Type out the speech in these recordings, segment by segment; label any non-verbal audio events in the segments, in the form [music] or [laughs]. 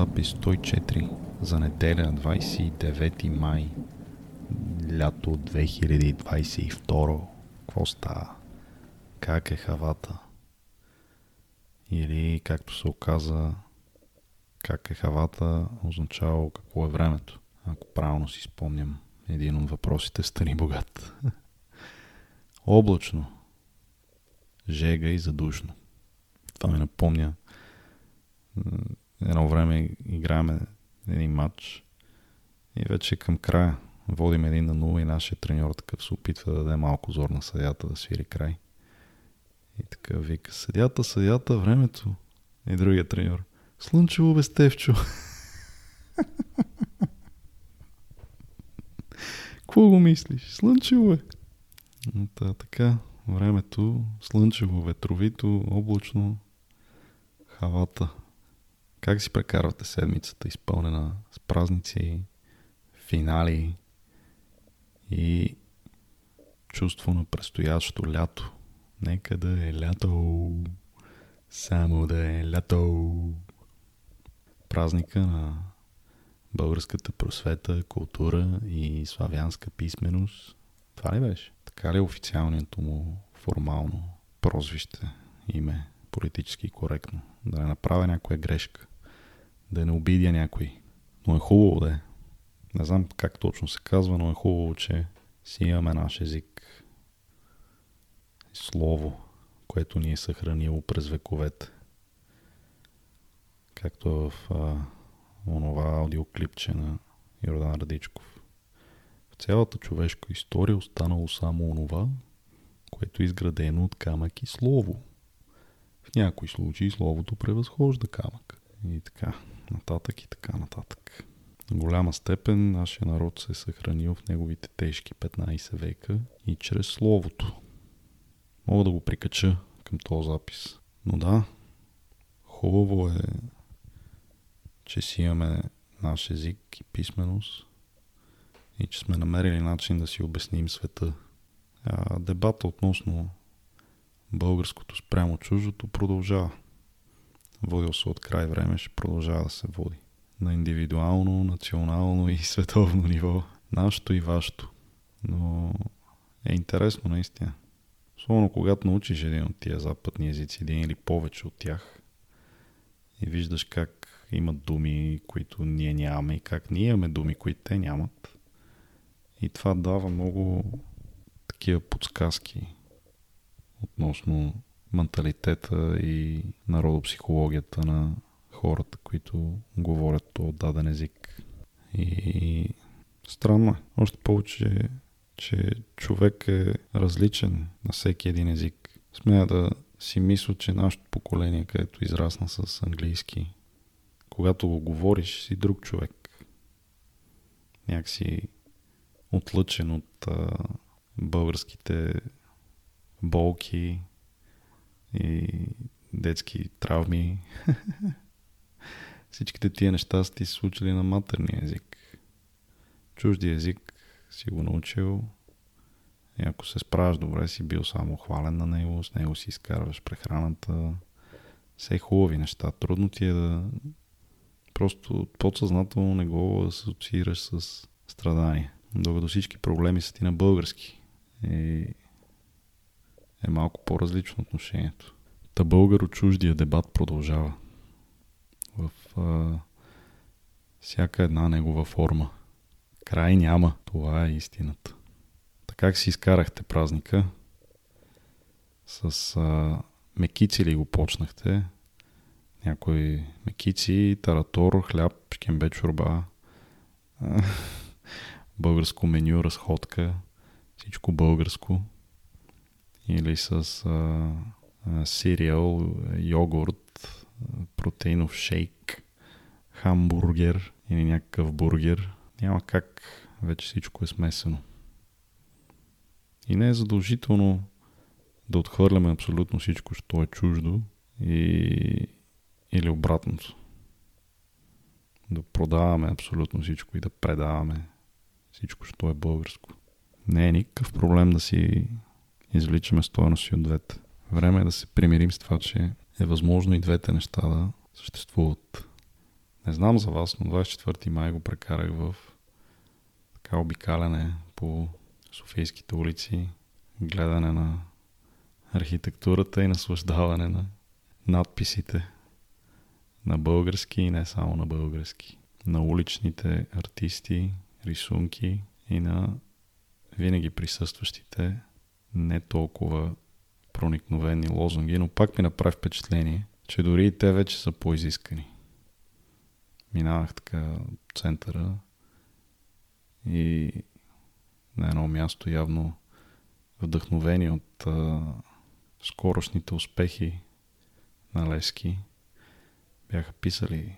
Запис 104 за неделя 29 май, лято 2022. Какво става? Как е хавата? Или, както се оказа, как е хавата означава какво е времето. Ако правилно си спомням един от въпросите Стани богат. [laughs] Облачно. Жега и задушно. Това ми напомня едно време играеме един матч и вече към края водим един на нула и нашия треньор такъв се опитва да даде малко зор на съдята да свири край. И така вика, съдята, съдята, времето. И другия треньор, слънчево бе Стевчо. [laughs] Какво го мислиш? Слънчево е. Та, така, времето, слънчево, ветровито, облачно, хавата. Как си прекарвате седмицата, изпълнена с празници, финали и чувство на предстоящо лято? Нека да е лято, само да е лято. Празника на българската просвета, култура и славянска писменост. Това ли беше? Така ли е официалното му формално прозвище, име, политически коректно? Да не направя някоя грешка да не обидя някой. Но е хубаво да е. Не знам как точно се казва, но е хубаво, че си имаме наш език. Слово, което ни е съхранило през вековете. Както в а, онова аудиоклипче на Йордан Радичков. В цялата човешка история останало само онова, което е изградено от камък и слово. В някои случаи словото превъзхожда камък. И така нататък и така нататък. В голяма степен нашия народ се е съхранил в неговите тежки 15 века и чрез словото. Мога да го прикача към този запис. Но да, хубаво е, че си имаме наш език и писменост и че сме намерили начин да си обясним света. А дебата относно българското спрямо чуждото продължава водил се от край време, ще продължава да се води. На индивидуално, национално и [laughs] световно ниво. Нашето и вашето. Но е интересно наистина. Особено когато научиш един от тия западни езици, един или повече от тях и виждаш как имат думи, които ние нямаме и как ние имаме думи, които те нямат. И това дава много такива подсказки относно менталитета и народопсихологията на хората, които говорят от даден език. И странно е. Още повече, че човек е различен на всеки един език. Смея да си мисля, че нашето поколение, където израсна с английски, когато го говориш, си друг човек. Някакси отлъчен от а, българските болки, и детски травми. [laughs] Всичките тия неща са ти се случили на матерния език. Чужди език си го научил и ако се справяш добре, си бил само хвален на него, с него си изкарваш прехраната. Все хубави неща. Трудно ти е да просто подсъзнателно не го асоциираш с страдание. Докато всички проблеми са ти на български. И е малко по-различно отношението. Та българо-чуждия дебат продължава. В а, всяка една негова форма. Край няма. Това е истината. Така как си изкарахте празника? С а, мекици ли го почнахте? Някои мекици, таратор, хляб, шкембе чорба, българско меню, разходка, всичко българско или с сириал, йогурт, протеинов шейк, хамбургер или някакъв бургер. Няма как, вече всичко е смесено. И не е задължително да отхвърляме абсолютно всичко, що е чуждо и... или обратното. Да продаваме абсолютно всичко и да предаваме всичко, що е българско. Не е никакъв проблем да си извличаме стоености от двете. Време е да се примирим с това, че е възможно и двете неща да съществуват. Не знам за вас, но 24 май го прекарах в така обикаляне по Софийските улици, гледане на архитектурата и наслаждаване на надписите на български и не само на български. На уличните артисти, рисунки и на винаги присъстващите не толкова проникновени лозунги, но пак ми направи впечатление, че дори и те вече са по-изискани. Минавах така центъра и на едно място явно вдъхновени от а, скорошните успехи на Лески. Бяха писали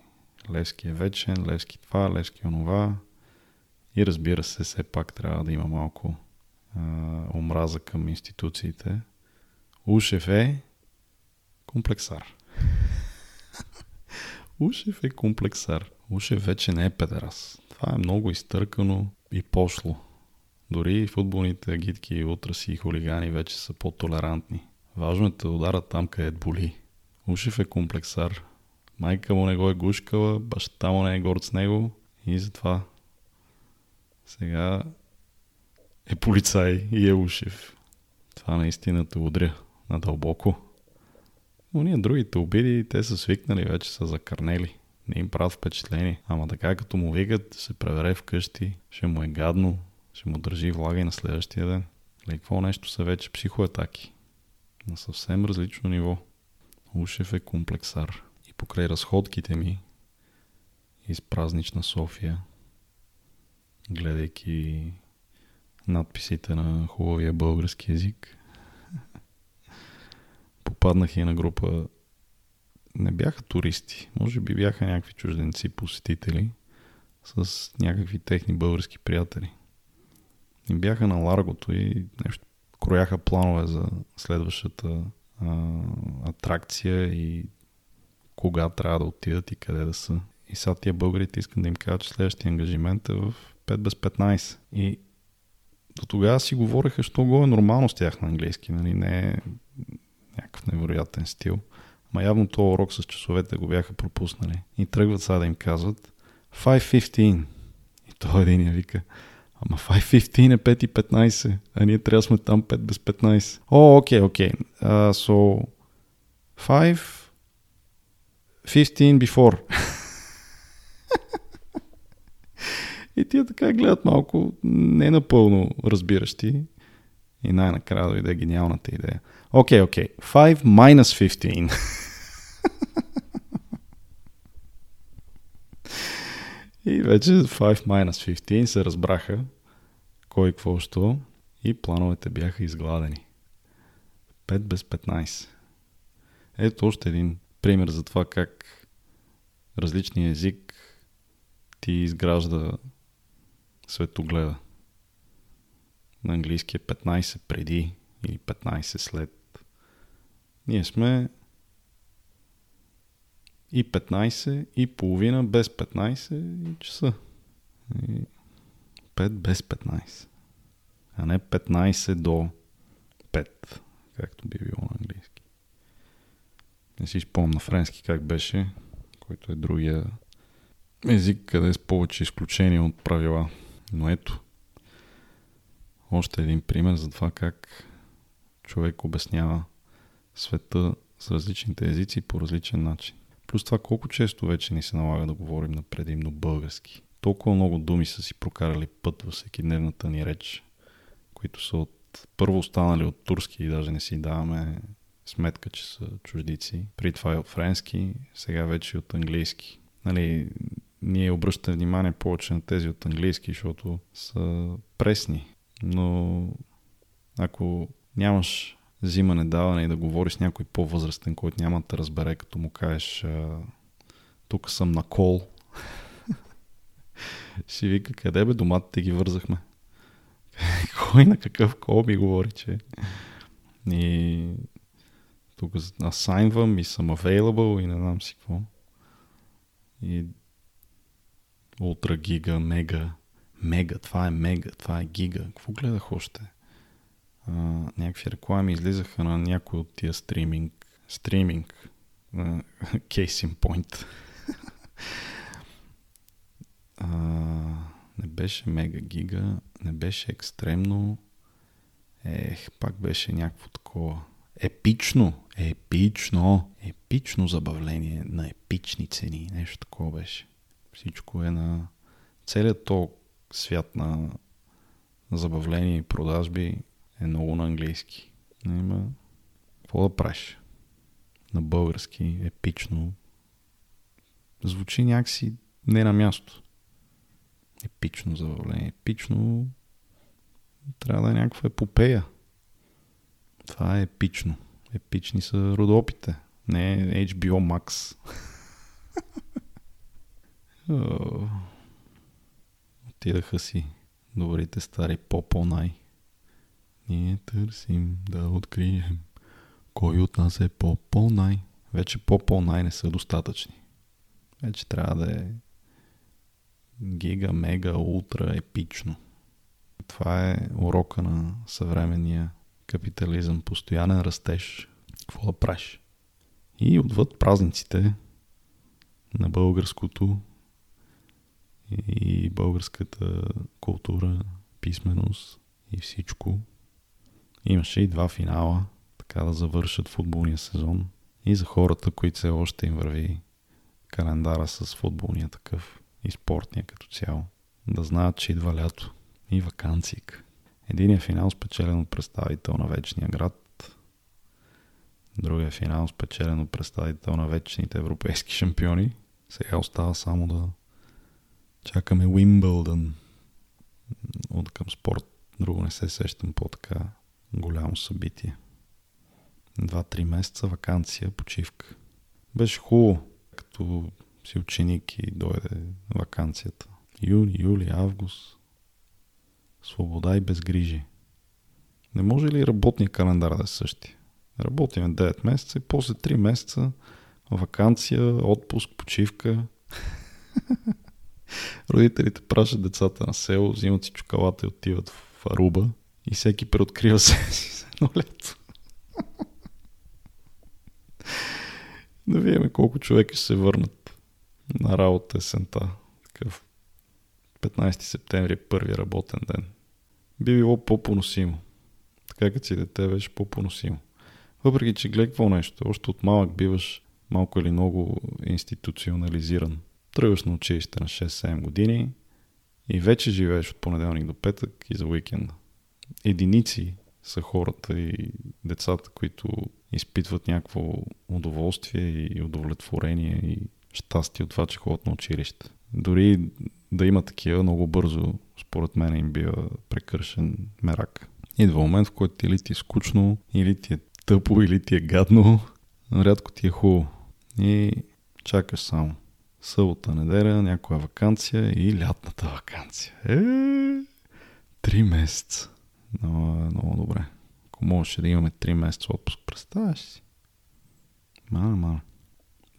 Лески е вечен, Лески това, Лески онова. И разбира се, все пак трябва да има малко омраза към институциите. Ушев е комплексар. [laughs] Ушев е комплексар. Ушев вече не е педерас. Това е много изтъркано и пошло. Дори футболните агитки и утраси и хулигани вече са по-толерантни. Важно е да ударат там, където боли. Ушев е комплексар. Майка му не го е гушкала, баща му не е горд с него и затова сега е полицай и е Ушев. Това наистина те удря надълбоко. Но ние другите обиди, те са свикнали, вече са закърнели. Не им правят впечатление. Ама така като му викат, се превере вкъщи, ще му е гадно, ще му държи влага и на следващия ден. Лей, какво нещо са вече психоатаки. На съвсем различно ниво. Ушев е комплексар. И покрай разходките ми из празнична София, гледайки надписите на хубавия български язик, попаднах и на група не бяха туристи, може би бяха някакви чужденци, посетители с някакви техни български приятели. И бяха на Ларгото и нещо крояха планове за следващата а, атракция и кога трябва да отидат и къде да са. И сега тия българите искам да им кажа, че следващия ангажимент е в 5 без 15. И до тогава си говореха, що го е нормално с тях на английски, нали? не е някакъв невероятен стил. Ма явно този урок с часовете го бяха пропуснали. И тръгват сега да им казват 5.15. И той един я вика, ама 5.15 е 5.15, а ние трябва сме там 5 без 15. О, окей, окей. So, 5 15 before. И тия така гледат малко не напълно разбиращи. И най-накрая дойде гениалната идея. Окей, okay, окей. Okay. 5 minus 15. [laughs] и вече 5 minus 15 се разбраха кой какво що и плановете бяха изгладени. 5 без 15. Ето още един пример за това как различния език ти изгражда светогледа. На английски е 15 преди или 15 след. Ние сме и 15, и половина без 15 и часа. И 5 без 15. А не 15 до 5, както би било на английски. Не си спомням на френски как беше, който е другия език, къде е с повече изключения от правила. Но ето, още един пример за това как човек обяснява света с различните езици по различен начин. Плюс това колко често вече ни се налага да говорим на предимно български. Толкова много думи са си прокарали път във всеки дневната ни реч, които са от първо останали от турски и даже не си даваме сметка, че са чуждици. При това е от френски, сега вече от английски. Нали, ние обръщаме внимание повече на тези от английски, защото са пресни. Но ако нямаш взимане, даване и да говориш с някой по-възрастен, който няма да разбере, като му кажеш тук съм на кол, [laughs] си вика, къде бе доматите ги вързахме? [laughs] Кой на какъв кол ми говори, че... И тук асайнвам и съм available и не знам си какво. И ултра гига, мега, мега, това е мега, това е гига. Какво гледах още? А, някакви реклами излизаха на някой от тия стриминг, стриминг, кейсин [laughs] point. [laughs] беше мега гига, не беше екстремно. Ех, пак беше някакво такова. Епично, епично, епично забавление на епични цени. Нещо такова беше. Всичко е на целият то свят на забавление и продажби е много на английски. Има какво да правиш? На български, епично. Звучи някакси не на място. Епично забавление. Епично трябва да е някаква епопея. Това е епично. Епични са родопите. Не HBO Max. [laughs] Отидаха си добрите стари по-по-най. Ние търсим да открием кой от нас е по-по-най. Вече по-по-най не са достатъчни. Вече трябва да е гига, мега, ултра епично. Това е урока на съвременния капитализъм. Постоянен растеж. Какво да правиш? И отвъд празниците на българското и българската култура, писменост и всичко. Имаше и два финала, така да завършат футболния сезон. И за хората, които все още им върви календара с футболния такъв и спортния като цяло, да знаят, че идва лято и вакансик. Единият финал спечелен от представител на Вечния град, другия финал спечелен от представител на вечните европейски [laughs] шампиони. Сега остава само да чакаме Уимбълдън от към спорт. Друго не се сещам по-така голямо събитие. Два-три месеца вакансия, почивка. Беше хубаво, като си ученик и дойде вакансията. Юни, юли, август. Свобода и безгрижи. Не може ли работния календар да е същи? Работиме 9 месеца и после 3 месеца вакансия, отпуск, почивка. [laughs] Родителите пращат децата на село, взимат си чоколата и отиват в Аруба и всеки преоткрива [laughs] себе си за едно лето. [laughs] да видим колко човека ще се върнат на работа есента. Такъв 15 септември е първи работен ден. Би било по-поносимо. Така като си дете беше по-поносимо. Въпреки, че гледай какво нещо, още от малък биваш малко или много институционализиран. Тръгваш на училище на 6-7 години и вече живееш от понеделник до петък и за уикенда. Единици са хората и децата, които изпитват някакво удоволствие и удовлетворение и щастие от това, че ходят на училище. Дори да има такива, много бързо, според мен, им бива прекършен мерак. Идва момент, в който или ти е скучно, или ти е тъпо, или ти е гадно, рядко ти е хубаво. И чакаш само. Събота, неделя, някоя вакансия и лятната вакансия. Е, три месеца. Много, много добре. Ако можеше да имаме 3 месеца отпуск, представяш си? Мана, мана.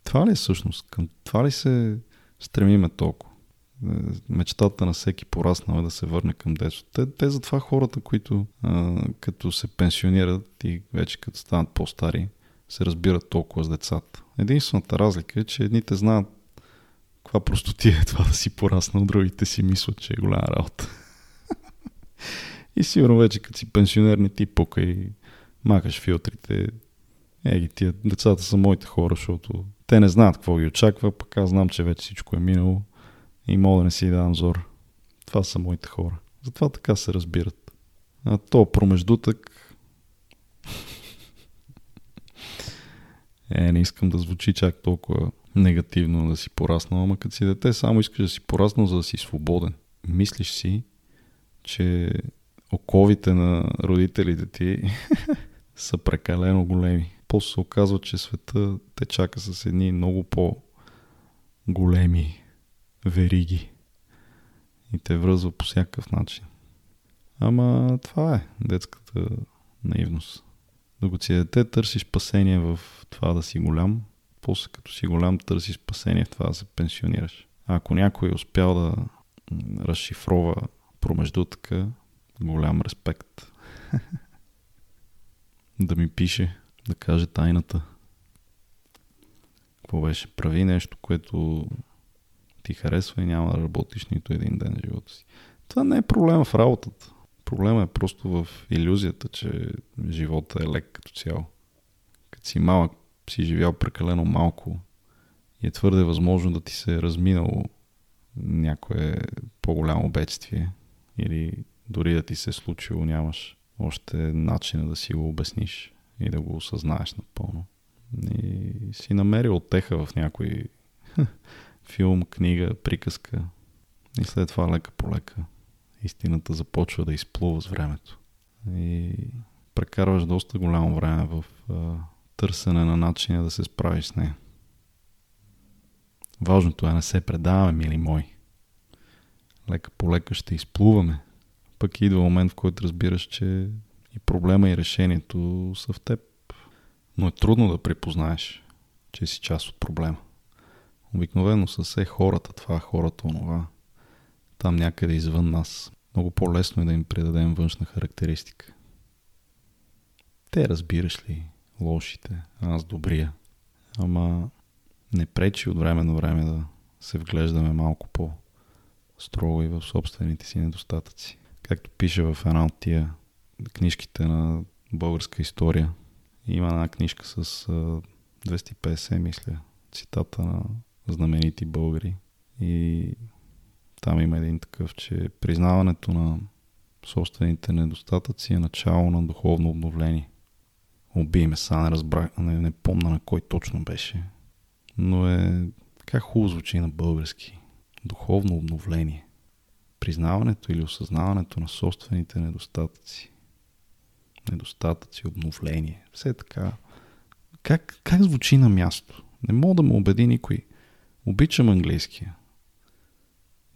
Това ли е всъщност? Към това ли се стремиме толкова? Е, мечтата на всеки пораснал е да се върне към детството. Те, те затова хората, които а, като се пенсионират и вече като станат по-стари, се разбират толкова с децата. Единствената разлика е, че едните знаят каква простоти е това да си пораснал, другите си мислят, че е голяма работа. И сигурно вече като си пенсионер не ти пука и махаш филтрите. Еги, тия децата са моите хора, защото те не знаят какво ги очаква, пък аз знам, че вече всичко е минало и мога да не си давам зор. Това са моите хора. Затова така се разбират. А то промеждутък... [laughs] е, не искам да звучи чак толкова негативно да си пораснал, ама като си дете само искаш да си пораснал, за да си свободен. Мислиш си, че оковите на родителите ти [laughs] са прекалено големи. После се оказва, че света те чака с едни много по-големи вериги и те връзва по всякакъв начин. Ама това е детската наивност. Докато си дете, търсиш спасение в това да си голям, после като си голям, търсиш спасение в това да се пенсионираш. А ако някой е успял да разшифрова промеждутъка, голям респект. [laughs] да ми пише, да каже тайната. Какво беше? Прави нещо, което ти харесва и няма да работиш нито един ден в живота си. Това не е проблема в работата. Проблема е просто в иллюзията, че живота е лек като цяло. Като си малък, си живял прекалено малко и е твърде възможно да ти се е разминало някое по-голямо бедствие или дори да ти се е случило, нямаш още начина да си го обясниш и да го осъзнаеш напълно. И си намерил отеха в някой [laughs] филм, книга, приказка. И след това лека по лека истината започва да изплува с времето. И прекарваш доста голямо време в търсене на начина да се справиш с нея. Важното е не се предаваме, мили мои. Лека по лека ще изплуваме. Пък идва момент, в който разбираш, че и проблема и решението са в теб. Но е трудно да припознаеш, че си част от проблема. Обикновено са все хората, това хората, онова. Там някъде извън нас. Много по-лесно е да им придадем външна характеристика. Те разбираш ли, лошите, аз добрия. Ама не пречи от време на време да се вглеждаме малко по-строго и в собствените си недостатъци. Както пише в една от тия книжките на българска история. Има една книжка с 250, мисля, цитата на знаменити българи. И там има един такъв, че признаването на собствените недостатъци е начало на духовно обновление. Убий ме, сега не разбрах, не, не помна на кой точно беше. Но е как хубаво звучи на български. Духовно обновление. Признаването или осъзнаването на собствените недостатъци. Недостатъци, обновление. Все така. Как, как звучи на място? Не мога да му убеди никой. Обичам английския.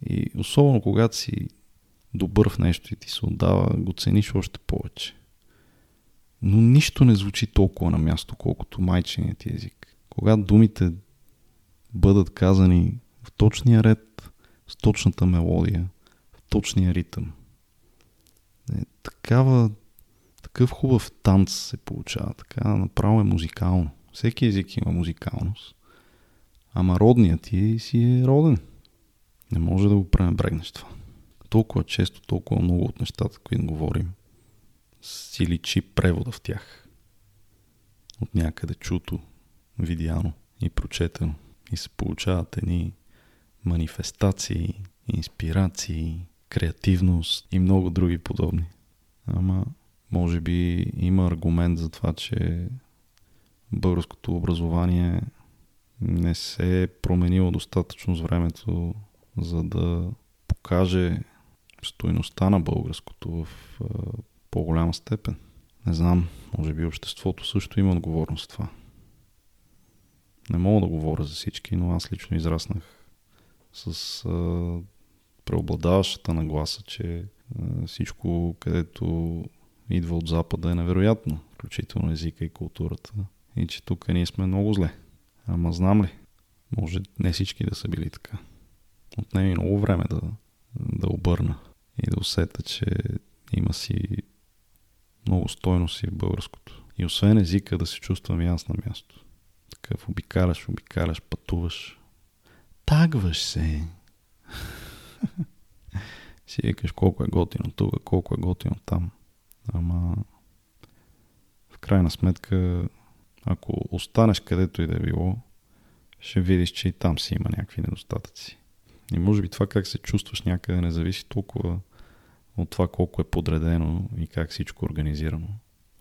И особено когато си добър в нещо и ти се отдава, го цениш още повече. Но нищо не звучи толкова на място, колкото майченият език. Когато думите бъдат казани в точния ред, с точната мелодия, в точния ритъм. Е, такава, такъв хубав танц се получава. Така направо е музикално. Всеки език има музикалност. Ама родният ти си е роден. Не може да го пренебрегнеш това. Толкова често, толкова много от нещата, които говорим, си личи превода в тях. От някъде чуто, видяно и прочетено. И се получават едни манифестации, инспирации, креативност и много други подобни. Ама, може би има аргумент за това, че българското образование не се е променило достатъчно с времето за да покаже стоеността на българското в по-голяма степен. Не знам, може би обществото също има отговорност това. Не мога да говоря за всички, но аз лично израснах с а, преобладаващата нагласа, че а, всичко, където идва от Запада е невероятно, включително езика и културата. И че тук ние сме много зле. Ама знам ли? Може не всички да са били така отнеми много време да, да обърна и да усета, че има си много стойност в българското. И освен езика да се чувствам и аз на място. Такъв обикаляш, обикаляш, пътуваш. Тагваш се. [laughs] си викаш колко е готино тук, колко е готино там. Ама в крайна сметка, ако останеш където и да е било, ще видиш, че и там си има някакви недостатъци. И може би това как се чувстваш някъде не зависи толкова от това колко е подредено и как всичко е организирано,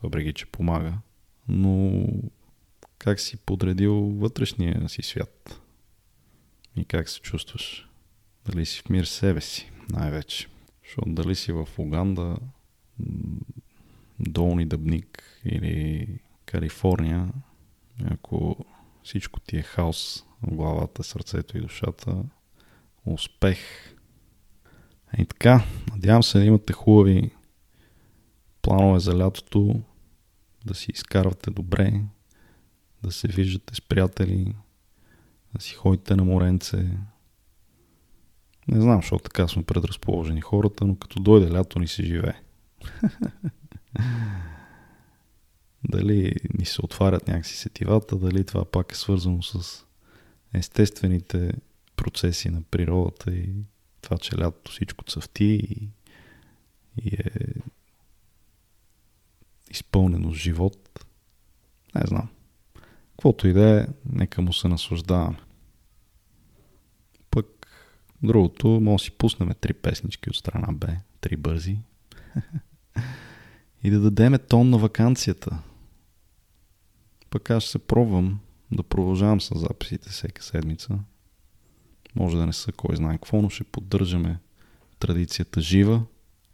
въпреки че помага, но как си подредил вътрешния си свят и как се чувстваш. Дали си в мир себе си, най-вече. Защото дали си в Уганда, Долни Дъбник или Калифорния, ако всичко ти е хаос в главата, сърцето и душата, успех. И така, надявам се да имате хубави планове за лятото, да си изкарвате добре, да се виждате с приятели, да си ходите на моренце. Не знам, защото така сме предразположени хората, но като дойде лято ни се живее. [laughs] дали ни се отварят някакси сетивата, дали това пак е свързано с естествените процеси на природата и това, че лятото всичко цъфти и, и е изпълнено с живот. Не знам. Каквото и да е, нека му се наслаждаваме. Пък другото, може да си пуснем три песнички от страна Б, три бързи. [laughs] и да дадеме тон на вакансията. Пък аз ще се пробвам да продължавам с записите всека седмица. Може да не са кой знае какво, но ще поддържаме традицията жива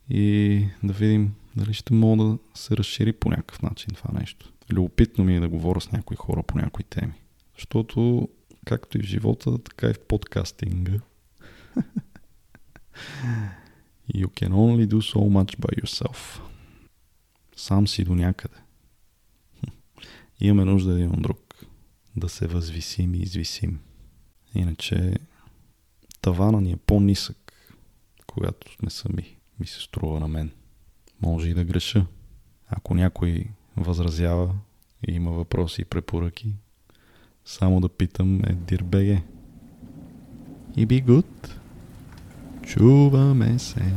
и да видим дали ще мога да се разшири по някакъв начин това нещо. Любопитно ми е да говоря с някои хора по някои теми. Защото, както и в живота, така и в подкастинга. [laughs] you can only do so much by yourself. Сам си до някъде. [laughs] Имаме нужда един от друг. Да се възвисим и извисим. Иначе тавана ни е по-нисък, когато сме сами, ми се струва на мен. Може и да греша. Ако някой възразява и има въпроси и препоръки, само да питам Едир БГ. И би гуд. Чуваме се.